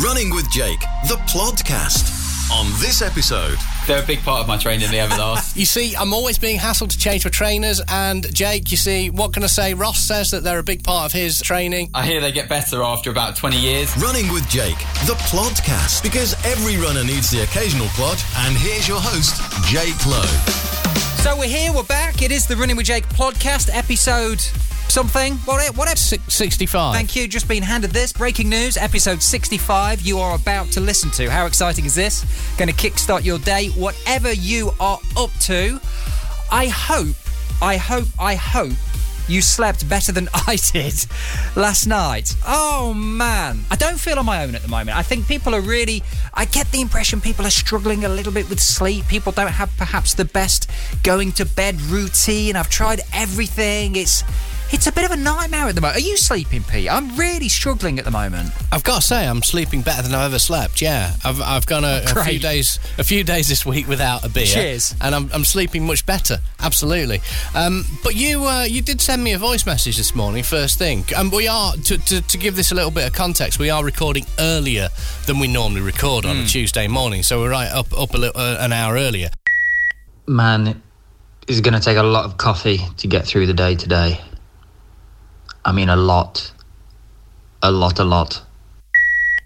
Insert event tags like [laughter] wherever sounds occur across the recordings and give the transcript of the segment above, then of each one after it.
Running with Jake, the podcast. On this episode, They're a big part of my training, the Everlast. [laughs] You see, I'm always being hassled to change my trainers, and Jake, you see, what can I say? Ross says that they're a big part of his training. I hear they get better after about 20 years. Running with Jake, the podcast, Because every runner needs the occasional plod. And here's your host, Jake Lowe. So we're here, we're back. It is the Running with Jake podcast, episode something. What? What? Si- 65. Thank you. Just been handed this breaking news, episode 65. You are about to listen to. How exciting is this? Going to kickstart your day, whatever you are up to. I hope, I hope, I hope you slept better than [laughs] I did last night. Oh man, I don't feel on my own at the moment. I think people are really. I get the impression people are struggling a little bit with sleep. People don't have perhaps the best going to bed routine. I've tried everything. It's. It's a bit of a nightmare at the moment. Are you sleeping, Pete? I'm really struggling at the moment. I've got to say, I'm sleeping better than I've ever slept. Yeah, I've, I've gone a, a few days, a few days this week without a beer. Cheers. And I'm, I'm sleeping much better. Absolutely. Um, but you, uh, you did send me a voice message this morning, first thing, and we are to, to, to give this a little bit of context. We are recording earlier than we normally record on a Tuesday morning, so we're right up up a little, uh, an hour earlier. Man, it's going to take a lot of coffee to get through the day today. I mean, a lot. A lot, a lot.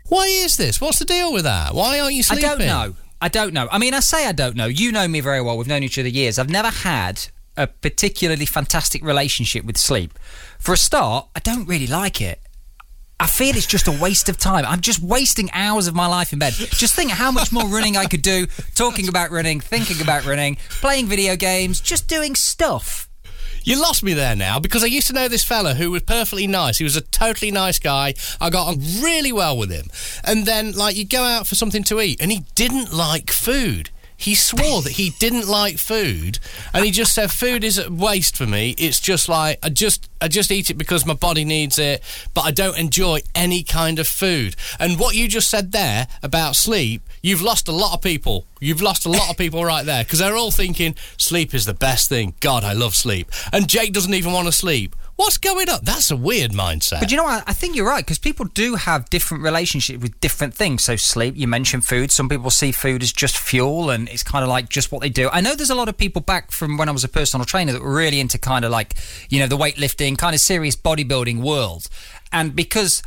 Why is this? What's the deal with that? Why aren't you sleeping? I don't know. I don't know. I mean, I say I don't know. You know me very well. We've known each other years. I've never had a particularly fantastic relationship with sleep. For a start, I don't really like it. I feel it's just a waste of time. I'm just wasting hours of my life in bed. Just think how much more running I could do, talking about running, thinking about running, playing video games, just doing stuff. You lost me there now because I used to know this fella who was perfectly nice. He was a totally nice guy. I got on really well with him. And then, like, you go out for something to eat and he didn't like food. He swore that he didn't like food, and he just said, "Food is a waste for me. It's just like I just I just eat it because my body needs it, but I don't enjoy any kind of food." And what you just said there about sleep, you've lost a lot of people. You've lost a lot of people right there because they're all thinking sleep is the best thing. God, I love sleep, and Jake doesn't even want to sleep. What's going on? That's a weird mindset. But you know what? I think you're right because people do have different relationships with different things. So sleep, you mentioned food. Some people see food as just fuel and it's kind of like just what they do. I know there's a lot of people back from when I was a personal trainer that were really into kind of like, you know, the weightlifting, kind of serious bodybuilding world. And because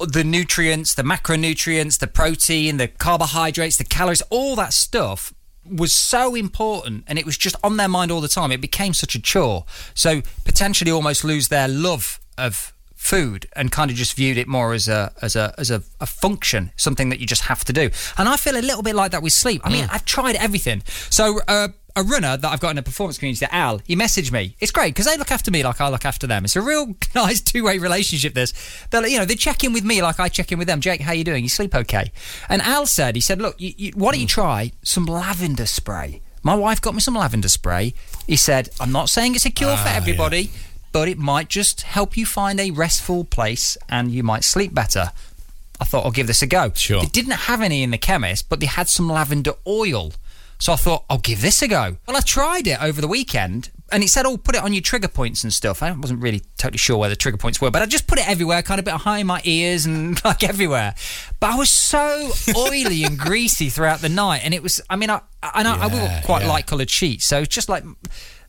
the nutrients, the macronutrients, the protein, the carbohydrates, the calories, all that stuff was so important and it was just on their mind all the time. It became such a chore. So potentially almost lose their love of food and kind of just viewed it more as a as a as a, a function, something that you just have to do. And I feel a little bit like that with sleep. I mean, I've tried everything. So uh, a runner that I've got in a performance community, Al, he messaged me. It's great because they look after me like I look after them. It's a real [laughs] nice two way relationship. This, they're you know they check in with me like I check in with them. Jake, how you doing? You sleep okay? And Al said, he said, look, you, you, why don't you try some lavender spray? My wife got me some lavender spray. He said, I'm not saying it's a cure for ah, everybody, but it might just help you find a restful place and you might sleep better. I thought I'll give this a go. Sure. They didn't have any in the chemist, but they had some lavender oil. So I thought, I'll give this a go. Well, I tried it over the weekend and it said, oh, put it on your trigger points and stuff. I wasn't really totally sure where the trigger points were, but I just put it everywhere, kind of a bit high in my ears and [laughs] like everywhere. But I was so [laughs] oily and greasy throughout the night. And it was, I mean, I, I, know I will quite yeah. light coloured sheets. So it's just like,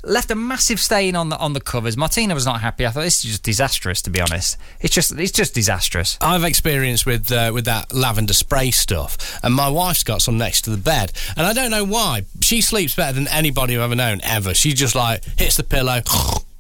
left a massive stain on the on the covers. Martina was not happy. I thought this is just disastrous, to be honest. It's just it's just disastrous. I've experienced with uh, with that lavender spray stuff, and my wife's got some next to the bed, and I don't know why. She sleeps better than anybody I've ever known ever. She just like hits the pillow,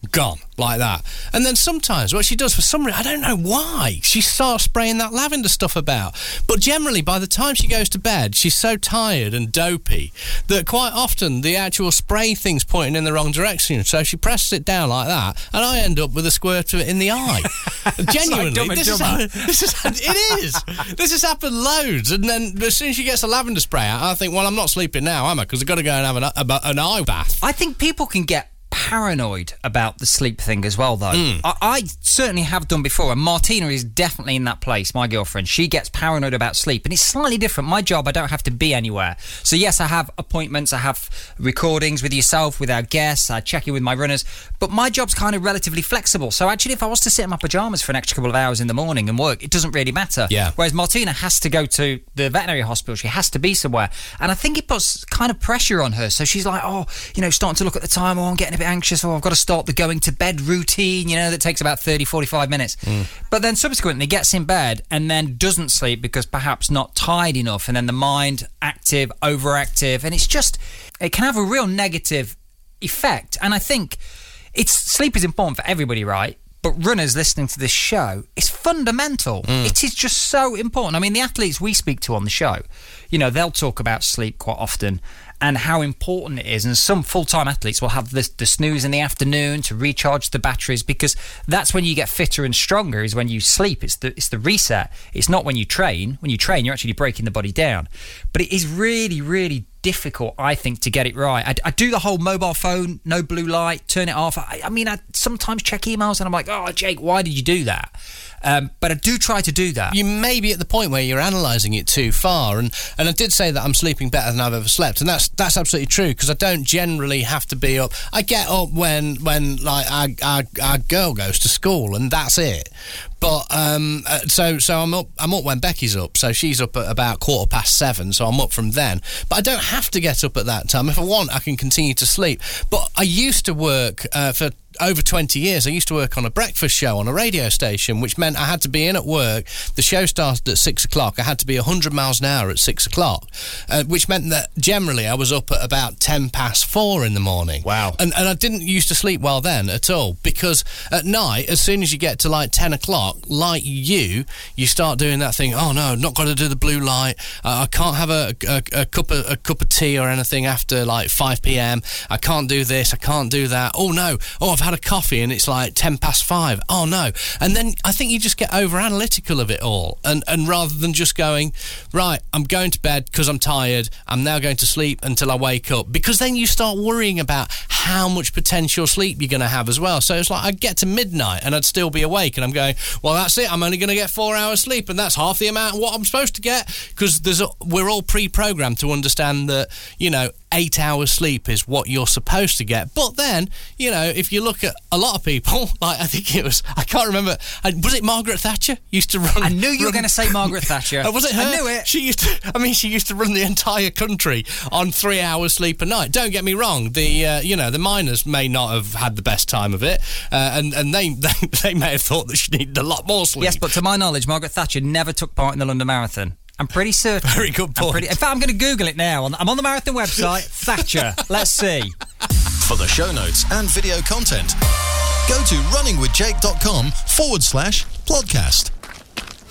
gone like that. And then sometimes what she does for some reason, I don't know why, she starts spraying that lavender stuff about. But generally, by the time she goes to bed, she's so tired and dopey that quite often the actual spray thing's pointing in the wrong direction. So she presses it down like that, and I end up with a squirt of it in the eye. [laughs] Genuinely, and this, is, this is it is. This has happened loads, and then as soon as she gets the lavender spray out, I think, well, I'm not sleeping now, am I? Because I've got to go and have an, a, an eye bath. I think people can get paranoid about the sleep thing as well, though. Hmm. I, I certainly have done before, and Martina is definitely in that place. My girlfriend, she gets paranoid about sleep, and it's slightly different. My job, I don't have to be anywhere. So yes, I have appointments, I have recordings with yourself, with our guests, I check in with my runners, but my job's kind of relatively flexible. So actually, if I was to sit in my pajamas for an extra couple of hours in the morning and work, it doesn't really matter. Yeah. Whereas Martina has to go to the veterinary hospital. She has to be somewhere. And I think it puts kind of pressure on her. So she's like, oh, you know, starting to look at the time. Oh, I'm getting a bit anxious. Oh, I've got to start the going to bed routine, you know, that takes about 30, 45 minutes. Mm. But then subsequently gets in bed and then doesn't sleep because perhaps not tired enough. And then the mind active, overactive. And it's just, it can have a real negative effect. And I think it's sleep is important for everybody, right? But runners listening to this show, it's fundamental. Mm. It is just so important. I mean, the athletes we speak to on the show, you know, they'll talk about sleep quite often and how important it is. And some full time athletes will have the, the snooze in the afternoon to recharge the batteries because that's when you get fitter and stronger. Is when you sleep. It's the it's the reset. It's not when you train. When you train, you're actually breaking the body down. But it is really, really difficult, I think, to get it right. I, I do the whole mobile phone, no blue light, turn it off. I, I mean, I sometimes check emails and I'm like, oh, Jake, why did you do that? Um, but I do try to do that. you may be at the point where you're analysing it too far, and and I did say that I'm sleeping better than I've ever slept, and that's that's absolutely true because I don't generally have to be up. I get up when when like our, our, our girl goes to school, and that's it. But um, uh, so so I'm up I'm up when Becky's up, so she's up at about quarter past seven, so I'm up from then. But I don't have to get up at that time. If I want, I can continue to sleep. But I used to work uh, for over 20 years, I used to work on a breakfast show on a radio station, which meant I had to be in at work. The show started at six o'clock. I had to be 100 miles an hour at six o'clock, uh, which meant that generally I was up at about 10 past four in the morning. Wow. And, and I didn't used to sleep well then at all because at night, as soon as you get to like 10 o'clock, like you, you start doing that thing. Oh no, not got to do the blue light. Uh, I can't have a, a, a cup of a cup of tea or anything after like 5 p.m. I can't do this. I can't do that. Oh no. Oh, I've had a coffee and it's like 10 past five. Oh no. And then I think you just get over analytical of it all. And, and rather than just going, right, I'm going to bed because I'm tired. I'm now going to sleep until I wake up. Because then you start worrying about how much potential sleep you're going to have as well. So it's like I'd get to midnight and I'd still be awake and I'm going, well, that's it. I'm only going to get four hours sleep and that's half the amount of what I'm supposed to get because there's we're all pre-programmed to understand that, you know, eight hours sleep is what you're supposed to get. But then, you know, if you look at a lot of people, [laughs] like I think it was, I can't remember, was it Margaret Thatcher used to run? I knew you were going to say Margaret Thatcher. [laughs] Oh, was it her? I knew it. She used to. [laughs] I mean, she used to run the entire country on three hours sleep a night. Don't get me wrong. The uh, you know the miners may not have had the best time of it, uh, and and they, they they may have thought that she needed a lot more sleep. Yes, but to my knowledge, Margaret Thatcher never took part in the London Marathon. I'm pretty certain. Very good I'm point. pretty- in fact, I'm going to Google it now. I'm on the marathon website. [laughs] Thatcher. Let's see. For the show notes and video content, go to runningwithjake.com forward slash podcast.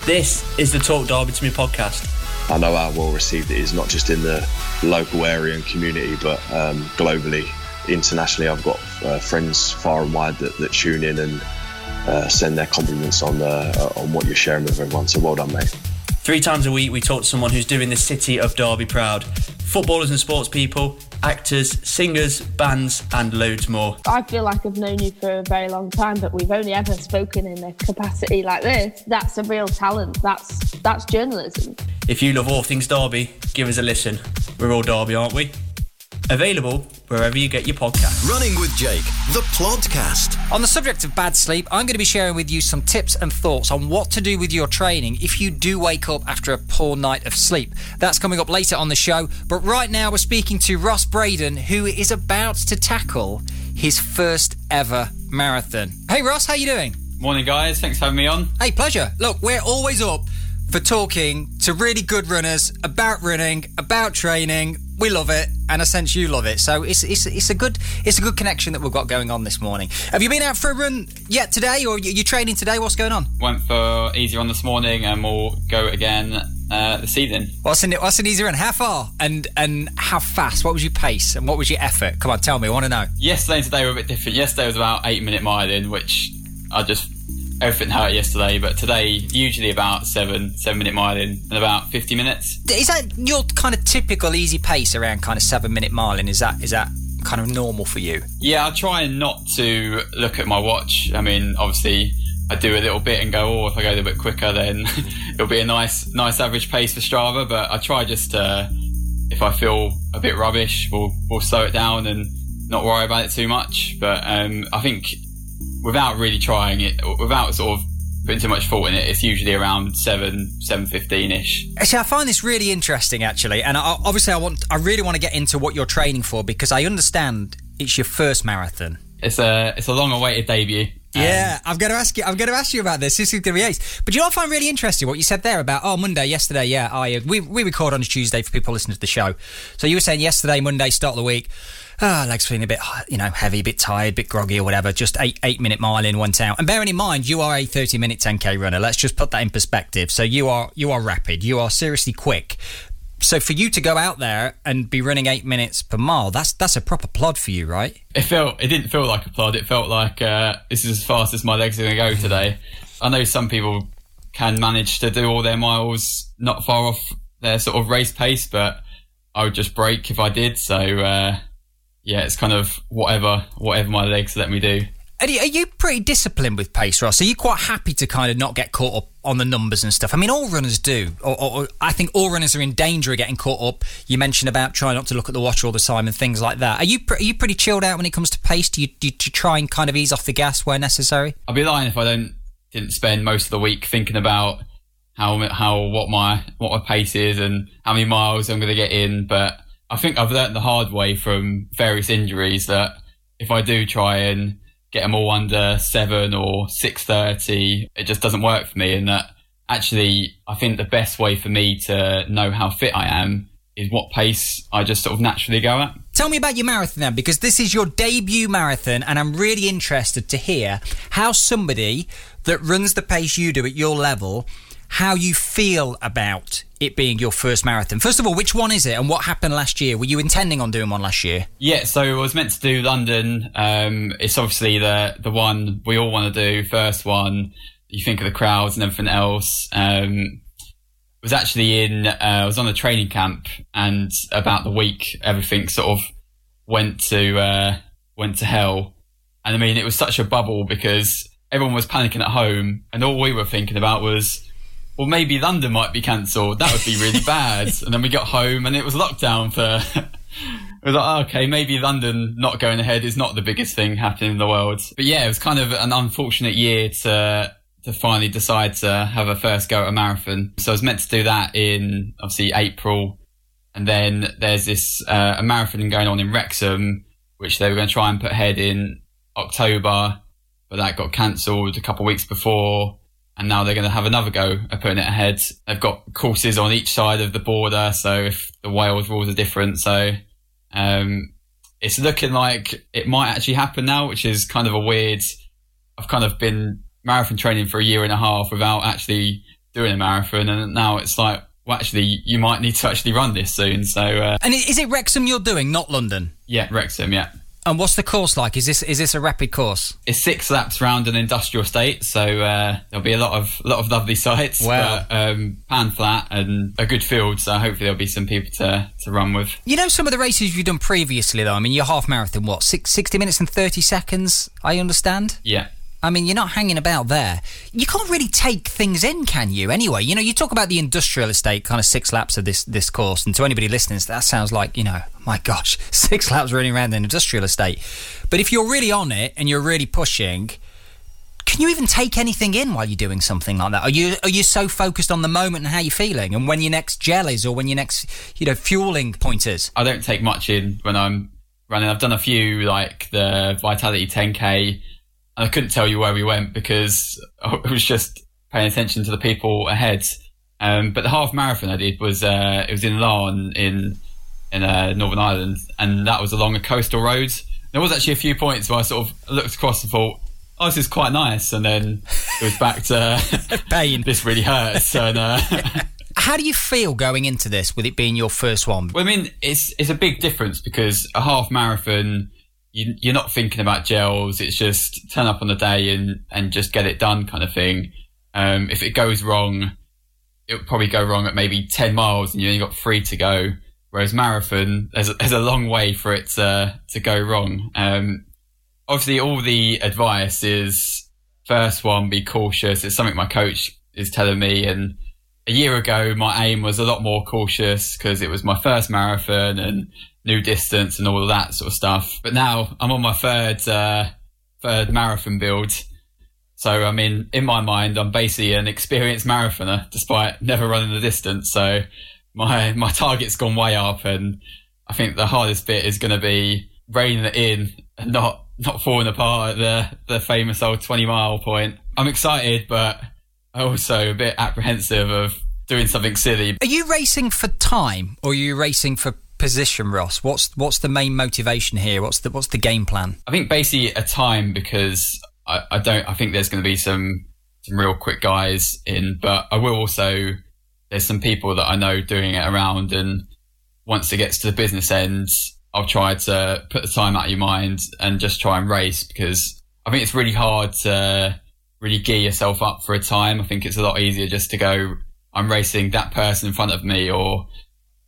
This is the Talk Derby to Me podcast. I know how well received it is, not just in the local area and community, but um, globally, internationally. I've got uh, friends far and wide that, that tune in and uh, send their compliments on uh, on what you're sharing with everyone. So well done, mate. Three times a week, we talk to someone who's doing the city of Derby proud. Footballers and sports people, actors, singers, bands, and loads more. I feel like I've known you for a very long time, but we've only ever spoken in a capacity like this. That's a real talent. That's that's journalism. If you love all things Derby, give us a listen. We're all Derby, aren't we? Available wherever you get your podcast. Running with Jake, the podcast. On the subject of bad sleep, I'm going to be sharing with you some tips and thoughts on what to do with your training if you do wake up after a poor night of sleep. That's coming up later on the show, but right now we're speaking to Ross Braden, who is about to tackle his first ever marathon. Hey Ross, how you doing? Morning, guys. Thanks for having me on. Hey, pleasure. Look, we're always up for talking to really good runners about running, about training. We love it, and I sense you love it. So it's, it's it's a good it's a good connection that we've got going on this morning. Have you been out for a run yet today, or you, you training today? What's going on? Went for easy on this morning, and we'll go again uh, this evening. What's an what's an easy run? How far and and how fast? What was your pace and what was your effort? Come on, tell me. I want to know. Yesterday and today were a bit different. Yesterday was about eight minute mile in, which I just everything hurt yesterday. But today, usually about seven seven minute mile in, and about fifty minutes. Is that your kind of typical easy pace around kind of seven minute miling? Is that is that kind of normal for you? Yeah, I try and not to look at my watch. I mean, obviously, I do a little bit and go, oh, if I go a little bit quicker, then [laughs] it'll be a nice, nice average pace for Strava. But I try just to, if I feel a bit rubbish, we'll we'll slow it down and not worry about it too much. But um, I think without really trying it, without sort of putting too much thought in it, it's usually around seven, seven fifteen ish. Actually, I find this really interesting, actually, and I, obviously, I want, I really want to get into what you're training for because I understand it's your first marathon. It's a, it's a long-awaited debut. Um, yeah, I'm going to ask you. I'm going to ask you about this. This is going to be ace. But you know I find really interesting? What you said there about oh Monday, yesterday. Yeah, I we we record on a Tuesday for people listening to the show. So you were saying yesterday, Monday, start of the week. Ah, legs feeling a bit, you know, heavy, a bit tired, a bit groggy or whatever. Just eight eight minute mile in, went out. And bearing in mind, you are a 30 minute 10k runner. Let's just put that in perspective. So you are you are rapid. You are seriously quick. So for you to go out there and be running eight minutes per mile, that's that's a proper plod for you, right? It felt it didn't feel like a plod. It felt like uh, this is as fast as my legs are going to go today. I know some people can manage to do all their miles not far off their sort of race pace, but I would just break if I did. So uh, yeah, it's kind of whatever whatever my legs let me do. Are you, are you pretty disciplined with pace, Ross? Are you quite happy to kind of not get caught up on the numbers and stuff? I mean, all runners do. Or, or, or I think all runners are in danger of getting caught up. You mentioned about trying not to look at the watch all the time and things like that. Are you are you pretty chilled out when it comes to pace? Do you, do you, do you try and kind of ease off the gas where necessary? I'd be lying if I don't didn't spend most of the week thinking about how how what my what my pace is and how many miles I'm going to get in. But I think I've learned the hard way from various injuries that if I do try and get them all under seven or six thirty, it just doesn't work for me. And that actually, I think the best way for me to know how fit I am is what pace I just sort of naturally go at. Tell me about your marathon then, because this is your debut marathon, and I'm really interested to hear how somebody that runs the pace you do at your level, how you feel about it being your first marathon. First of all, which one is it, and what happened last year? Were you intending on doing one last year? Yeah, so I was meant to do London. Um, it's obviously the the one we all want to do, first one. You think of the crowds and everything else. Um, was actually in. Uh, I was on a training camp, and about the week, everything sort of went to uh, went to hell. And I mean, it was such a bubble because everyone was panicking at home, and all we were thinking about was, well, maybe London might be cancelled. That would be really bad. [laughs] and then we got home, and it was lockdown for. [laughs] it was like, oh, okay, maybe London not going ahead is not the biggest thing happening in the world. But yeah, it was kind of an unfortunate year to to finally decide to have a first go at a marathon. So I was meant to do that in obviously April, and then there's this uh, a marathon going on in Wrexham, which they were going to try and put ahead in October, but that got cancelled a couple of weeks before. And now they're going to have another go at putting it ahead. They've got courses on each side of the border, so if the Wales rules are different, so um, it's looking like it might actually happen now, which is kind of a weird. I've kind of been marathon training for a year and a half without actually doing a marathon, and now it's like, well, actually, you might need to actually run this soon. So, uh, And is it Wrexham you're doing, not London? yeah, Wrexham, yeah. And what's the course like? Is this is this a rapid course? It's six laps round an industrial estate, so uh, there'll be a lot of lot of lovely sights. Wow. But, um, pan flat and a good field, so hopefully there'll be some people to, to run with. You know some of the races you've done previously, though. I mean, your half marathon, what, six, 60 minutes and 30 seconds? I understand. Yeah. I mean, you're not hanging about there. You can't really take things in, can you? Anyway, you know, you talk about the industrial estate, kind of six laps of this this course, and to anybody listening, that sounds like, you know, my gosh, [laughs] six laps running around an industrial estate. But if you're really on it and you're really pushing, can you even take anything in while you're doing something like that? Are you are you so focused on the moment and how you're feeling, and when your next gel is, or when your next, you know, fueling point is? I don't take much in when I'm running. I've done a few like the Vitality 10k, and I couldn't tell you where we went because [laughs] I was just paying attention to the people ahead. Um, but the half marathon I did was uh, it was in Larne in in uh, Northern Ireland, and that was along a coastal road. There was actually a few points where I sort of looked across and thought, "Oh, this is quite nice," and then it was back to [laughs] Pain. [laughs] this really hurts. And uh, How do you feel going into this with it being your first one? Well, I mean, it's it's a big difference because a half marathon, you, you're not thinking about gels. It's just turn up on the day and and just get it done, kind of thing. Um, if it goes wrong, it'll probably go wrong at maybe ten miles, and you only got three to go. Whereas marathon, there's a, there's a long way for it to, to go wrong. Um, obviously, all the advice is first one, be cautious. It's something my coach is telling me. And a year ago, my aim was a lot more cautious because it was my first marathon and new distance and all of that sort of stuff. But now I'm on my third, uh, third marathon build. So, I mean, in my mind, I'm basically an experienced marathoner despite never running the distance. So my, my target's gone way up. And I think the hardest bit is going to be reining it in and not, not falling apart at the, the famous old 20 mile point. I'm excited, but also a bit apprehensive of doing something silly. Are you racing for time or are you racing for position, Ross? What's what's the main motivation here? What's the what's the game plan? I think basically a time because I, I don't. I think there's going to be some some real quick guys in, but I will also. There's some people that I know doing it around, and once it gets to the business end, I'll try to put the time out of your mind and just try and race because I think it's really hard to really gear yourself up for a time. I think it's a lot easier just to go, I'm racing that person in front of me or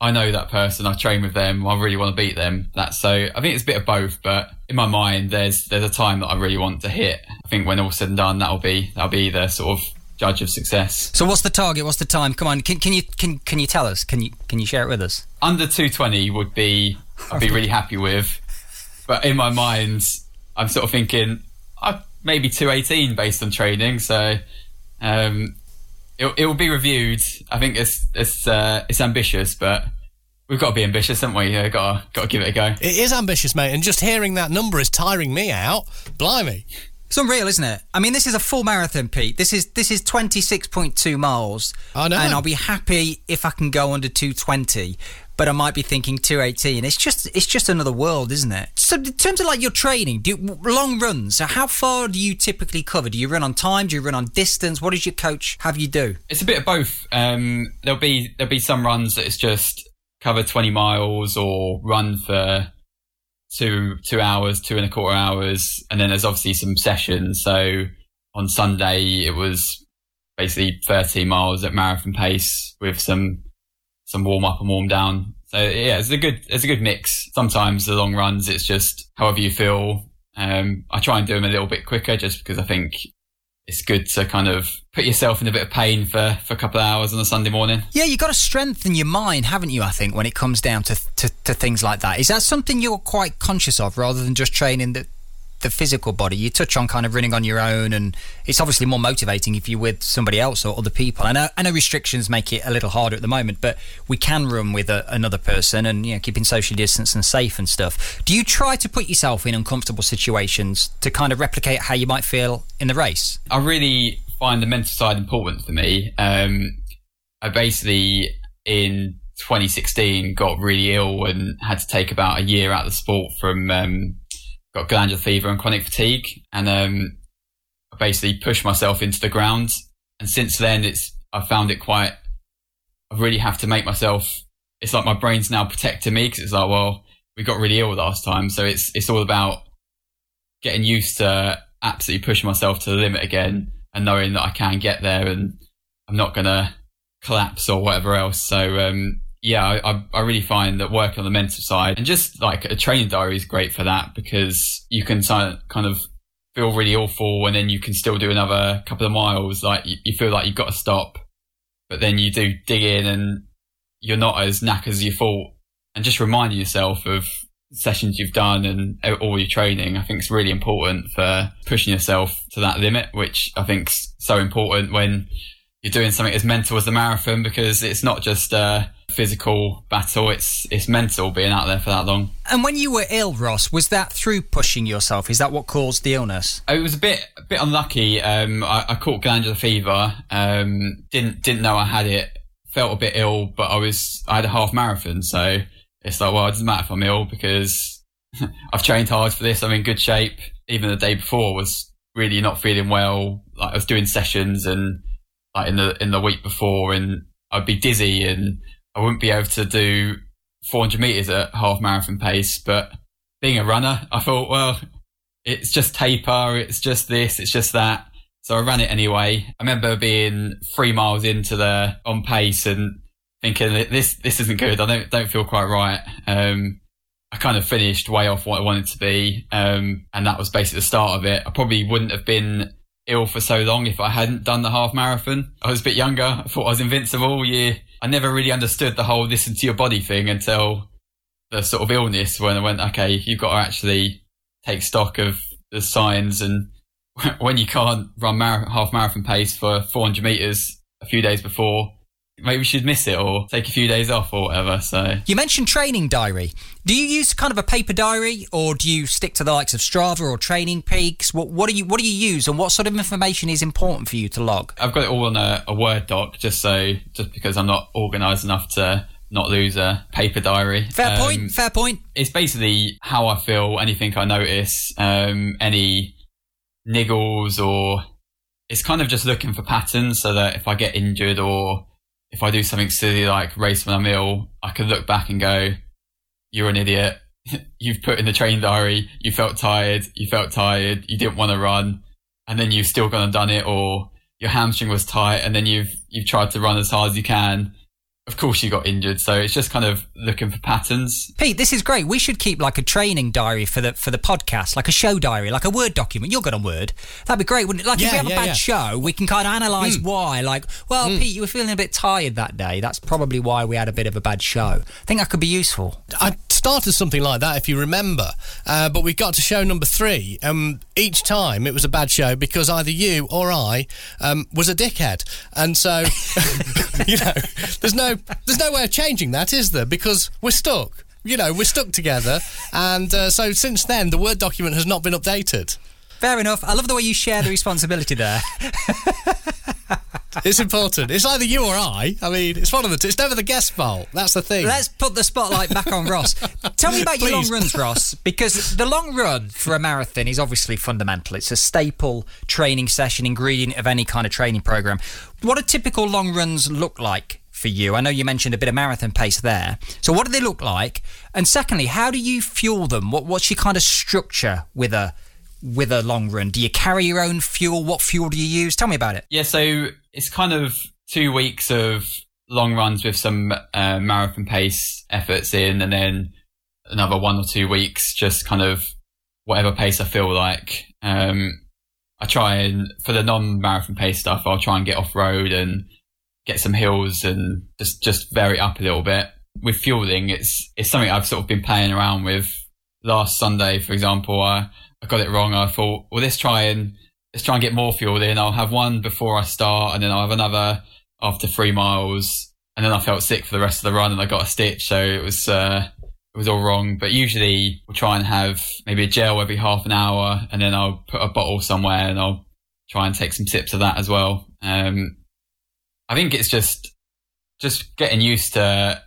I know that person, I train with them, I really want to beat them. That's so I think it's a bit of both, but in my mind there's there's a time that I really want to hit. I think when all's said and done that'll be that'll be the sort of judge of success. So what's the target? What's the time? Come on, can, can you can can you tell us? Can you can you share it with us? Under two twenty would be I'd be really happy with. But in my mind I'm sort of thinking uh, maybe two eighteen based on training, so um it, it will be reviewed. I think it's it's uh, it's ambitious, but we've got to be ambitious, haven't we? Yeah, got to got to give it a go. It is ambitious, mate, and just hearing that number is tiring me out. Blimey. It's unreal, isn't it? I mean, this is a full marathon, Pete. This is this is twenty six point two miles. I know. and I'll be happy if I can go under two twenty. But I might be thinking two eighteen. It's just it's just another world, isn't it? So in terms of like your training, do you, long runs. So how far do you typically cover? Do you run on time? Do you run on distance? What does your coach have you do? It's a bit of both. Um, there'll be there'll be some runs that it's just cover twenty miles or run for two two hours, two and a quarter hours, and then there's obviously some sessions. So on Sunday it was basically 13 miles at marathon pace with some some warm up and warm down. So yeah, it's a good it's a good mix. Sometimes the long runs it's just however you feel. Um, I try and do them a little bit quicker just because I think it's good to kind of put yourself in a bit of pain for, for a couple of hours on a Sunday morning. Yeah, you've got to strengthen your mind, haven't you? I think when it comes down to, to, to things like that, is that something you're quite conscious of rather than just training the the physical body. You touch on kind of running on your own, and it's obviously more motivating if you're with somebody else or other people. I know, I know restrictions make it a little harder at the moment, but we can run with a, another person and you know keeping social distance and safe and stuff. Do you try to put yourself in uncomfortable situations to kind of replicate how you might feel in the race? I really find the mental side important for me. Um, I basically in 2016 got really ill and had to take about a year out of the sport from um, got glandular fever and chronic fatigue, and um, I basically pushed myself into the ground. And since then, it's I found it quite. I really have to make myself. It's like my brain's now protecting me because it's like, well, we got really ill last time, so it's it's all about getting used to absolutely pushing myself to the limit again and knowing that I can get there and I'm not gonna collapse or whatever else. So um, yeah, I, I really find that working on the mental side and just like a training diary is great for that because you can kind of feel really awful and then you can still do another couple of miles. Like you, you feel like you've got to stop, but then you do dig in and you're not as knackered as you thought. And just reminding yourself of sessions you've done and all your training, I think is really important for pushing yourself to that limit, which I think is so important when you're doing something as mental as the marathon because it's not just a physical battle; it's it's mental being out there for that long. And when you were ill, Ross, was that through pushing yourself? Is that what caused the illness? It was a bit a bit unlucky. Um, I, I, caught glandular fever. Um, didn't didn't know I had it. Felt a bit ill, but I was I had a half marathon, so it's like well, it doesn't matter if I'm ill because [laughs] I've trained hard for this. I'm in good shape. Even the day before was really not feeling well. Like I was doing sessions and like in the in the week before, and I'd be dizzy and I wouldn't be able to do 400 meters at half marathon pace. But being a runner, I thought, well, it's just taper, it's just this, it's just that. So I ran it anyway. I remember being three miles into the on pace and thinking this this isn't good. I don't don't feel quite right. Um, I kind of finished way off what I wanted to be, um, and that was basically the start of it. I probably wouldn't have been ill for so long if I hadn't done the half marathon. I was a bit younger. I thought I was invincible. Yeah, I never really understood the whole listen to your body thing until the sort of illness when I went, okay, you've got to actually take stock of the signs and [laughs] when you can't run mar- half marathon pace for 400 meters a few days before, maybe should miss it or take a few days off or whatever. So You mentioned training diary. Do you use kind of a paper diary, or do you stick to the likes of Strava or Training Peaks? What, what do you What do you use, and what sort of information is important for you to log? I've got it all on a, a Word doc just so just because I'm not organised enough to not lose a paper diary. Fair Um, point. Fair point. it's basically how I feel, anything I notice, um, any niggles or it's kind of just looking for patterns so that if I get injured or if I do something silly like race when I'm ill, I can look back and go, you're an idiot. [laughs] You've put in the training diary, you felt tired, you felt tired, you didn't want to run, and then you've still gone and done it, or your hamstring was tight and then you've, you've tried to run as hard as you can. Of course you got injured. So it's just kind of looking for patterns. Pete, this is great. We should keep like a training diary for the for the podcast, like a show diary, like a Word document. You're good on Word. That'd be great, wouldn't it? Like if we have a bad yeah. show, we can kind of analyse Hmm. why. Like, well, Pete, you were feeling a bit tired that day. That's probably why we had a bit of a bad show. I think that could be useful. I started something like that, if you remember, uh, but we got to show number three. Um, each time it was a bad show because either you or I um, was a dickhead, and so [laughs] you know, there's no there's no way of changing that, is there? Because we're stuck. You know, we're stuck together, and uh, so since then the word document has not been updated. Fair enough. I love the way you share the responsibility there. [laughs] It's important. It's either you or I. I mean, it's one of the. Two. It's never the guest fault. That's the thing. Let's put the spotlight back on Ross. Tell me about your long runs, Ross, because the long run for a marathon is obviously fundamental. It's a staple training session, ingredient of any kind of training program. What do typical long runs look like for you? I know you mentioned a bit of marathon pace there. So, what do they look like? And secondly, how do you fuel them? What, what's your kind of structure with a with a long run? Do you carry your own fuel? What fuel do you use? Tell me about it. Yeah, so it's kind of two weeks of long runs with some uh, marathon pace efforts in, and then another one or two weeks just kind of whatever pace I feel like. Um, I try and for the non-marathon pace stuff, I'll try and get off road and get some hills and just just vary up a little bit. With fueling, it's it's something I've sort of been playing around with. Last Sunday, for example, I, I got it wrong. I thought, well, let's try and let's try and get more fuel in. I'll have one before I start, and then I'll have another after three miles. And then I felt sick for the rest of the run, and I got a stitch, so it was uh, it was all wrong. But usually we'll try and have maybe a gel every half an hour, and then I'll put a bottle somewhere, and I'll try and take some sips of that as well. Um, I think it's just just getting used to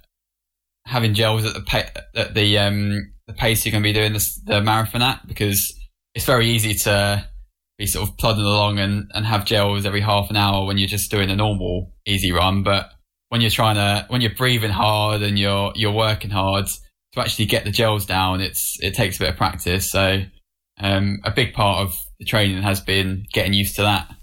having gels at the pa- at the um, the pace you're going to be doing this, the marathon at because it's very easy to be sort of plodding along and, and have gels every half an hour when you're just doing a normal easy run. But when you're trying to, when you're breathing hard and you're, you're working hard to actually get the gels down, it's, it takes a bit of practice. So, um, a big part of the training has been getting used to that.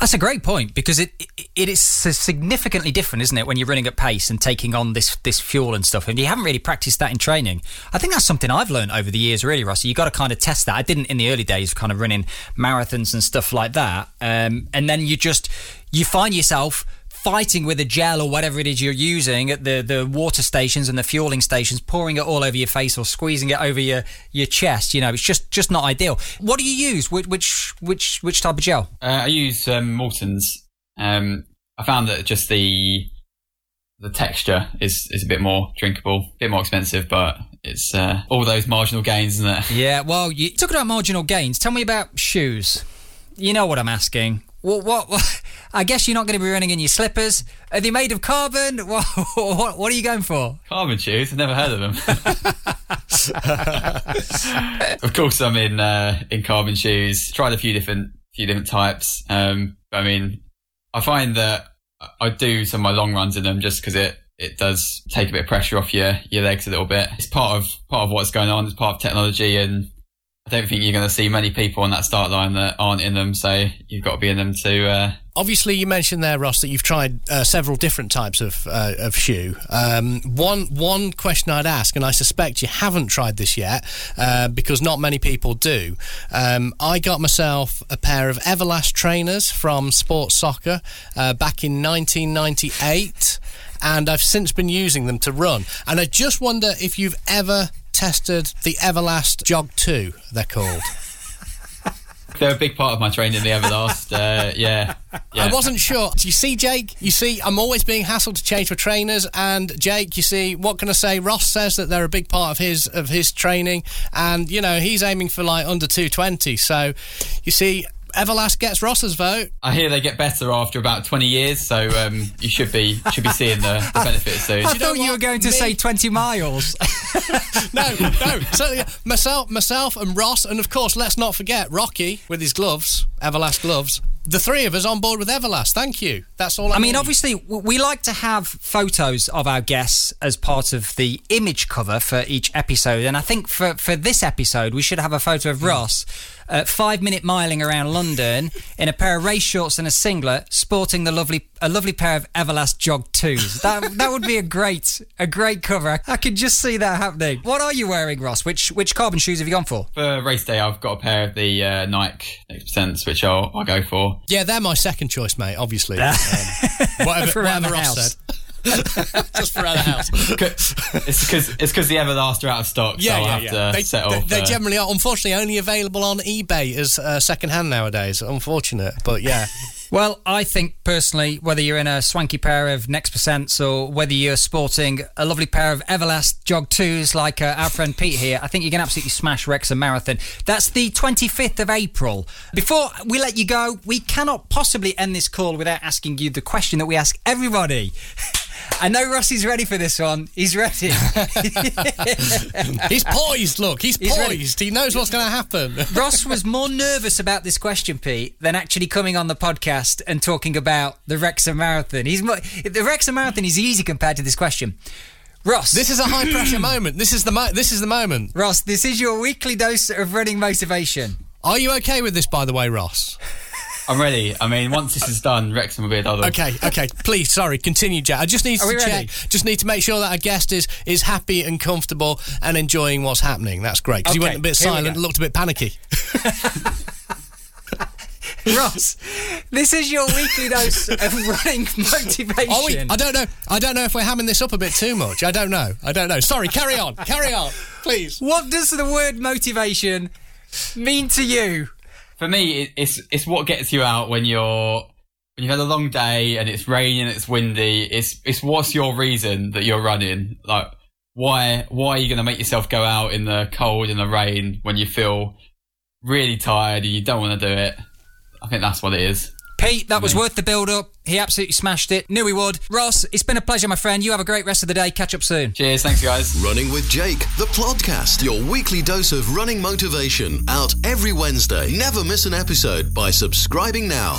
That's a great point because it, it is significantly different, isn't it, when you're running at pace and taking on this this fuel and stuff, and you haven't really practiced that in training. I think that's something I've learned over the years, really, Rossi. You got to kind of test that. I didn't in the early days, kind of running marathons and stuff like that, um, and then you just you find yourself fighting with a gel or whatever it is you're using at the, the water stations and the fueling stations, pouring it all over your face or squeezing it over your, your chest. You know, it's just, just not ideal. What do you use? Which which which, which type of gel? Uh, I use um, Maurten's. Um, I found that just the the texture is, is a bit more drinkable, a bit more expensive, but it's uh, all those marginal gains, isn't it? Yeah, well, you talking about marginal gains. Tell me about shoes. You know what I'm asking. What, what, what [laughs] I guess you're not going to be running in your slippers. Are they made of carbon? [laughs] What, what, what are you going for? Carbon shoes? I've never heard of them. [laughs] of course, I'm in uh, in carbon shoes. Tried a few different few different types. Um, I mean, I find that I do some of my long runs in them just because it it does take a bit of pressure off your your legs a little bit. It's part of part of what's going on. It's part of technology, and I don't think you're going to see many people on that start line that aren't in them. So you've got to be in them to. Uh, Obviously, you mentioned there, Ross, that you've tried uh, several different types of uh, of shoe. Um, one one question I'd ask, and I suspect you haven't tried this yet, uh, because not many people do. Um, I got myself a pair of Everlast trainers from Sports Soccer uh, back in 1998, and I've since been using them to run. And I just wonder if you've ever tested the Everlast Jog 2, they're called. [laughs] they're a big part of my training. The Everlast, uh, yeah, yeah. I wasn't sure. Do You see, Jake, you see, I'm always being hassled to change for trainers, and Jake, you see, what can I say? Ross says that they're a big part of his of his training, and you know he's aiming for like under 220. So, you see, Everlast gets Ross's vote. I hear they get better after about 20 years, so um, you should be should be seeing the, the [laughs] benefits soon. I you know thought you were going to Me- say 20 miles. [laughs] no, no. Certainly, myself, myself, and Ross, and of course, let's not forget Rocky with his gloves, Everlast gloves. The three of us on board with Everlast. Thank you. That's all. I, I mean, need. obviously, we like to have photos of our guests as part of the image cover for each episode. And I think for, for this episode, we should have a photo of Ross uh, five minute miling around London in a pair of race shorts and a singlet, sporting the lovely a lovely pair of Everlast Jog 2s. That, that would be a great a great cover. I could just see that happening. What are you wearing, Ross? Which which carbon shoes have you gone for? For race day, I've got a pair of the uh, Nike Next Percents, which I'll, I'll go for. Yeah, they're my second choice, mate. Obviously, um, [laughs] whatever, For around whatever the Ross house. said. [laughs] Just for around the house. it's because it's because the Everlast are out of stock, so I'll have to They, settle. they, they generally are, unfortunately, only available on eBay as uh, second hand nowadays. Unfortunate, but yeah. [laughs] Well, I think personally, whether you're in a swanky pair of Next Percents or whether you're sporting a lovely pair of Everlast Jog 2s like uh, our friend Pete here, I think you can absolutely smash Rex Wrexham Marathon. That's the 25th of April. Before we let you go, we cannot possibly end this call without asking you the question that we ask everybody. [laughs] I know Rossi's ready for this one. He's ready. [laughs] He's poised. Look, he's, He's ready. poised. He knows what's going to happen. Ross was more nervous about this question, Pete, than actually coming on the podcast and talking about the Wrexham Marathon. He's mo- the Wrexham Marathon is easy compared to this question. Ross, This is a high pressure [clears throat] moment. This is the mo- this is the moment. Ross, this is your weekly dose of running motivation. Are you okay with this, by the way, Ross? I'm ready. I mean, once this is done, Wrexham will be a dollar. Okay, okay. Please, sorry. Continue, Jack. I just need Are we to ready? check. Just need to make sure that our guest is is happy and comfortable and enjoying what's happening. That's great. Because he Okay, went a bit here we silent, looked a bit panicky. [laughs] [laughs] [laughs] Ross, this is your weekly dose of [laughs] running motivation. Are we? I don't know. I don't know if we're hamming this up a bit too much. I don't know. I don't know. Sorry. Carry on. Carry on, please. what does the word motivation mean to you? For me, it's it's what gets you out when you're when you've had a long day and it's raining, it's windy. It's it's what's your reason that you're running? Like why why are you going to make yourself go out in the cold and the rain when you feel really tired and you don't want to do it? I think that's what it is. Pete, that was worth the build up. He absolutely smashed it. Knew he would. Ross, it's been a pleasure, my friend. You have a great rest of the day. Catch up soon. Cheers, thanks guys. Running with Jake, the podcast, your weekly dose of running motivation, out every Wednesday. Never miss an episode by subscribing now.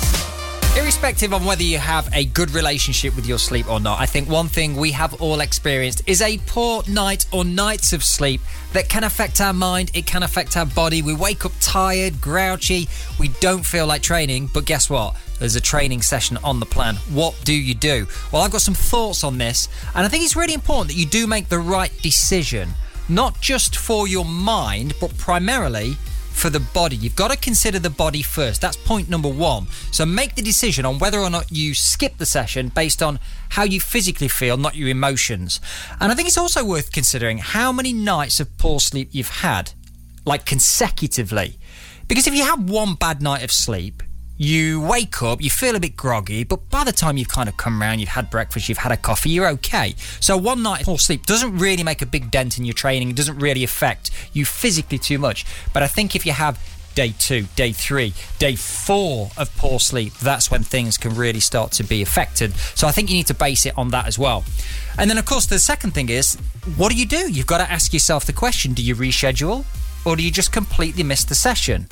Irrespective on whether you have a good relationship with your sleep or not, I think one thing we have all experienced is a poor night or nights of sleep that can affect our mind, it can affect our body. We wake up tired, grouchy, we don't feel like training, but guess what? There's a training session on the plan. What do you do? Well, I've got some thoughts on this, and I think it's really important that you do make the right decision, not just for your mind, but primarily for the body. You've got to consider the body first. That's point number one. So make the decision on whether or not you skip the session based on how you physically feel, not your emotions. And I think it's also worth considering how many nights of poor sleep you've had, like consecutively. Because if you have one bad night of sleep, you wake up, you feel a bit groggy, but by the time you've kind of come around, you've had breakfast, you've had a coffee, you're okay. So one night poor sleep doesn't really make a big dent in your training, it doesn't really affect you physically too much. But I think if you have day two, day three, day four of poor sleep, that's when things can really start to be affected. So I think you need to base it on that as well. And then, of course, the second thing is what do you do? You've got to ask yourself the question do you reschedule or do you just completely miss the session?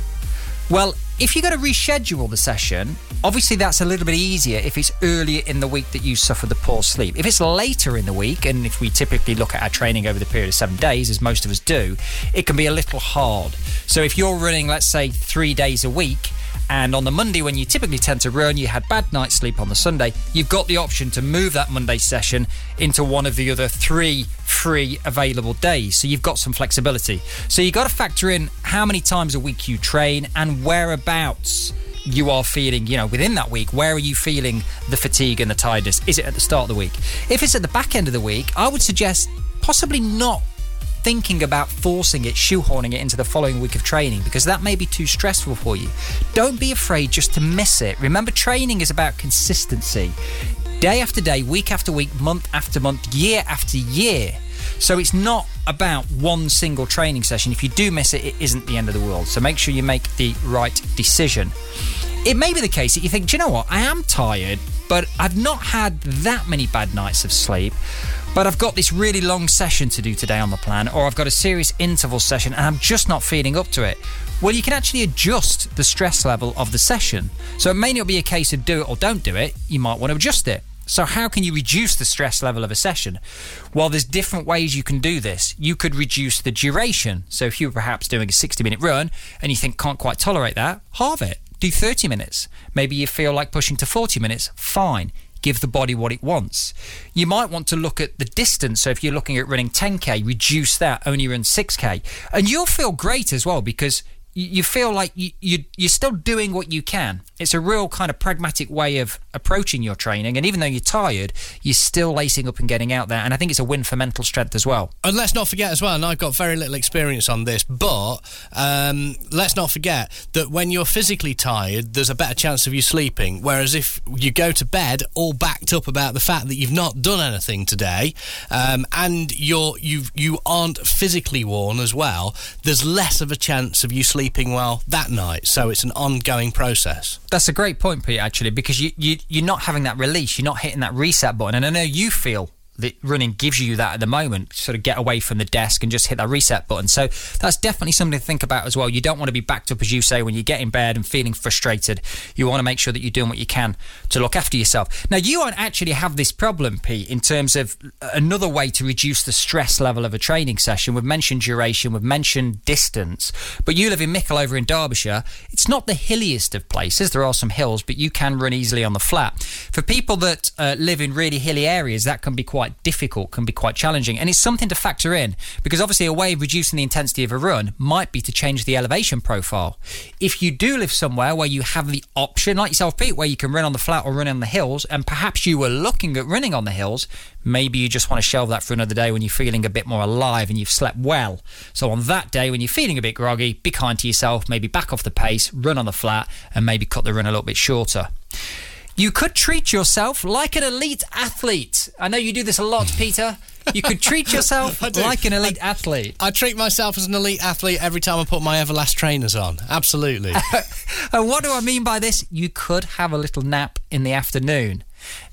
Well, if you got to reschedule the session, obviously that's a little bit easier if it's earlier in the week that you suffer the poor sleep. If it's later in the week, and if we typically look at our training over the period of seven days, as most of us do, it can be a little hard. So if you're running, let's say, three days a week, and on the Monday, when you typically tend to run, you had bad night's sleep on the Sunday, you've got the option to move that Monday session into one of the other three free available days. So you've got some flexibility. So you've got to factor in how many times a week you train and whereabouts you are feeling, you know, within that week, where are you feeling the fatigue and the tiredness? Is it at the start of the week? If it's at the back end of the week, I would suggest possibly not thinking about forcing it, shoehorning it into the following week of training because that may be too stressful for you. Don't be afraid just to miss it. Remember, training is about consistency day after day, week after week, month after month, year after year. So it's not about one single training session. If you do miss it, it isn't the end of the world. So make sure you make the right decision. It may be the case that you think, do you know what? I am tired, but I've not had that many bad nights of sleep but I've got this really long session to do today on the plan, or I've got a serious interval session and I'm just not feeling up to it. Well, you can actually adjust the stress level of the session. So it may not be a case of do it or don't do it, you might want to adjust it. So, how can you reduce the stress level of a session? Well, there's different ways you can do this. You could reduce the duration. So, if you're perhaps doing a 60 minute run and you think can't quite tolerate that, halve it. Do 30 minutes. Maybe you feel like pushing to 40 minutes. Fine give the body what it wants. You might want to look at the distance. So if you're looking at running 10k, reduce that, only run 6k. And you'll feel great as well because you feel like you, you you're still doing what you can. It's a real kind of pragmatic way of approaching your training, and even though you're tired, you're still lacing up and getting out there. And I think it's a win for mental strength as well. And let's not forget as well, and I've got very little experience on this, but um, let's not forget that when you're physically tired, there's a better chance of you sleeping. Whereas if you go to bed all backed up about the fact that you've not done anything today, um, and you're you you aren't physically worn as well, there's less of a chance of you sleeping sleeping well that night. So it's an ongoing process. That's a great point, Pete, actually, because you, you, you're not having that release, you're not hitting that reset button. And I know you feel that running gives you that at the moment, sort of get away from the desk and just hit that reset button. So that's definitely something to think about as well. You don't want to be backed up, as you say, when you get in bed and feeling frustrated. You want to make sure that you're doing what you can to look after yourself. Now, you won't actually have this problem, Pete, in terms of another way to reduce the stress level of a training session. We've mentioned duration, we've mentioned distance, but you live in Mickleover in Derbyshire. It's not the hilliest of places. There are some hills, but you can run easily on the flat. For people that uh, live in really hilly areas, that can be quite quite difficult, can be quite challenging. And it's something to factor in because obviously a way of reducing the intensity of a run might be to change the elevation profile. If you do live somewhere where you have the option, like yourself, Pete, where you can run on the flat or run on the hills, and perhaps you were looking at running on the hills, maybe you just want to shelve that for another day when you're feeling a bit more alive and you've slept well. So on that day when you're feeling a bit groggy, be kind to yourself, maybe back off the pace, run on the flat, and maybe cut the run a little bit shorter. You could treat yourself like an elite athlete. I know you do this a lot, [laughs] Peter. You could treat yourself [laughs] like an elite I, athlete. I treat myself as an elite athlete every time I put my Everlast trainers on. Absolutely. [laughs] and what do I mean by this? You could have a little nap in the afternoon.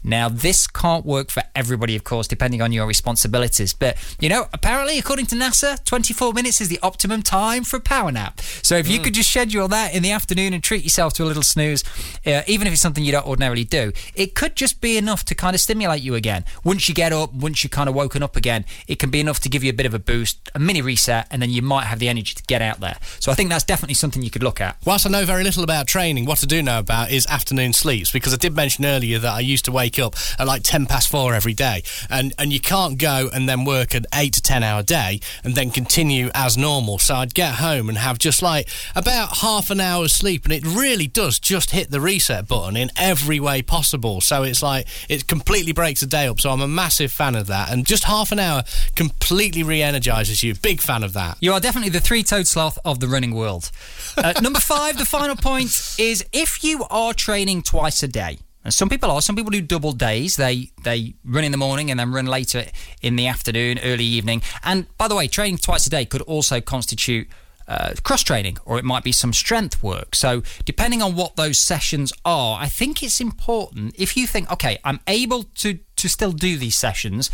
Now, this can't work for everybody, of course, depending on your responsibilities. But, you know, apparently, according to NASA, 24 minutes is the optimum time for a power nap. So if you mm. could just schedule that in the afternoon and treat yourself to a little snooze, uh, even if it's something you don't ordinarily do, it could just be enough to kind of stimulate you again. Once you get up, once you're kind of woken up again, it can be enough to give you a bit of a boost, a mini reset, and then you might have the energy to get out there. So I think that's definitely something you could look at. Whilst I know very little about training, what I do know about is afternoon sleeps, because I did mention earlier that I used to wake up at like 10 past four every day. And, and you can't go and then work an eight to 10 hour day and then continue as normal. So I'd get home and have just like about half an hour's sleep. And it really does just hit the reset button in every way possible. So it's like it completely breaks the day up. So I'm a massive fan of that. And just half an hour completely re energizes you. Big fan of that. You are definitely the three toed sloth of the running world. Uh, [laughs] number five, the final point is if you are training twice a day, and some people are. Some people do double days. They they run in the morning and then run later in the afternoon, early evening. And by the way, training twice a day could also constitute uh, cross training or it might be some strength work. So, depending on what those sessions are, I think it's important if you think, okay, I'm able to, to still do these sessions.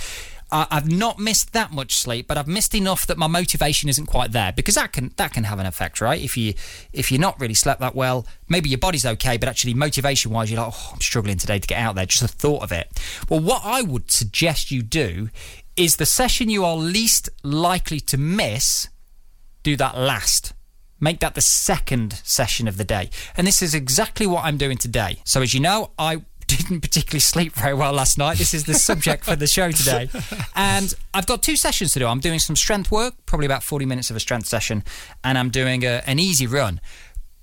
I, I've not missed that much sleep, but I've missed enough that my motivation isn't quite there because that can that can have an effect, right? If you if you're not really slept that well, maybe your body's okay, but actually motivation wise, you're like, oh, I'm struggling today to get out there. Just the thought of it. Well, what I would suggest you do is the session you are least likely to miss. Do that last. Make that the second session of the day. And this is exactly what I'm doing today. So, as you know, I didn't particularly sleep very well last night. This is the subject for the show today. And I've got two sessions to do. I'm doing some strength work, probably about 40 minutes of a strength session, and I'm doing a, an easy run.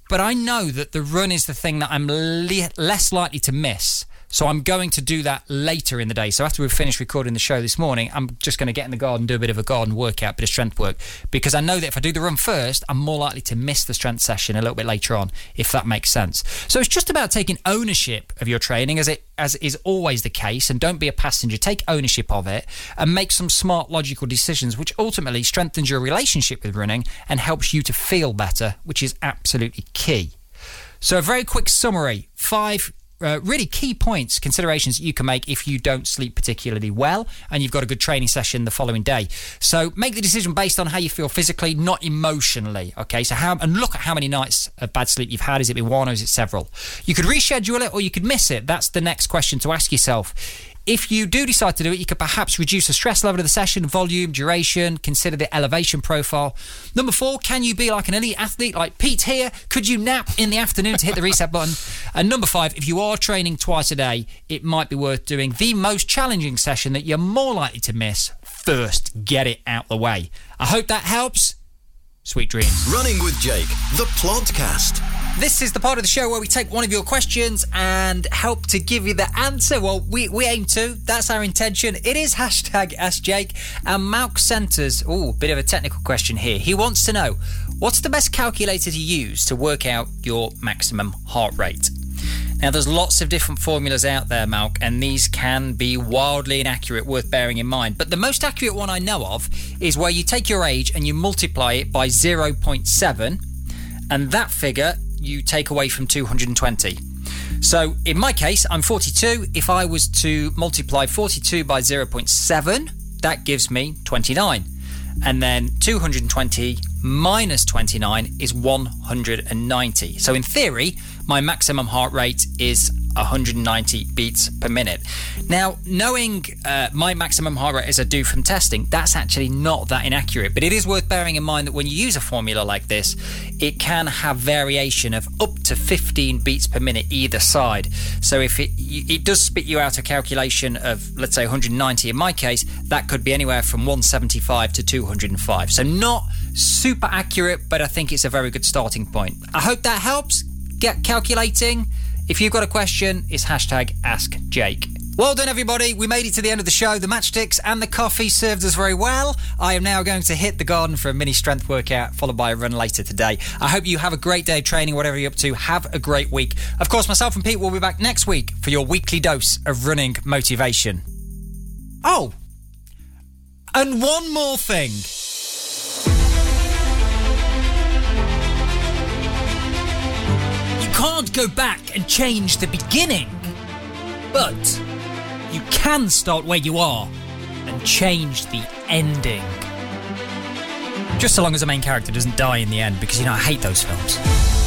But I know that the run is the thing that I'm le- less likely to miss. So I'm going to do that later in the day. So after we've finished recording the show this morning, I'm just going to get in the garden, do a bit of a garden workout, bit of strength work, because I know that if I do the run first, I'm more likely to miss the strength session a little bit later on, if that makes sense. So it's just about taking ownership of your training, as it as is always the case, and don't be a passenger. Take ownership of it and make some smart, logical decisions, which ultimately strengthens your relationship with running and helps you to feel better, which is absolutely key. So, a very quick summary five uh, really key points, considerations that you can make if you don't sleep particularly well and you've got a good training session the following day. So make the decision based on how you feel physically, not emotionally. Okay, so how and look at how many nights of bad sleep you've had. Is it been one or is it several? You could reschedule it or you could miss it. That's the next question to ask yourself. If you do decide to do it, you could perhaps reduce the stress level of the session, volume, duration, consider the elevation profile. Number four, can you be like an elite athlete like Pete here? Could you nap in the afternoon to hit the reset button? And number five, if you are training twice a day, it might be worth doing the most challenging session that you're more likely to miss first. Get it out the way. I hope that helps. Sweet dreams. Running with Jake, the podcast. This is the part of the show where we take one of your questions and help to give you the answer. Well, we, we aim to. That's our intention. It is hashtag Ask Jake. And Malk Centers, oh, bit of a technical question here. He wants to know what's the best calculator to use to work out your maximum heart rate? Now, there's lots of different formulas out there, Malk, and these can be wildly inaccurate, worth bearing in mind. But the most accurate one I know of is where you take your age and you multiply it by 0.7, and that figure you take away from 220. So, in my case, I'm 42. If I was to multiply 42 by 0.7, that gives me 29. And then 220 minus 29 is 190. So, in theory, my maximum heart rate is 190 beats per minute. Now, knowing uh, my maximum heart rate as I do from testing, that's actually not that inaccurate. But it is worth bearing in mind that when you use a formula like this, it can have variation of up to 15 beats per minute either side. So if it it does spit you out a calculation of let's say 190 in my case, that could be anywhere from 175 to 205. So not super accurate, but I think it's a very good starting point. I hope that helps. Get calculating. If you've got a question, it's hashtag Ask Jake. Well done, everybody. We made it to the end of the show. The matchsticks and the coffee served us very well. I am now going to hit the garden for a mini strength workout, followed by a run later today. I hope you have a great day of training, whatever you're up to. Have a great week. Of course, myself and Pete will be back next week for your weekly dose of running motivation. Oh, and one more thing. Can't go back and change the beginning, but you can start where you are and change the ending. Just so long as the main character doesn't die in the end, because you know I hate those films.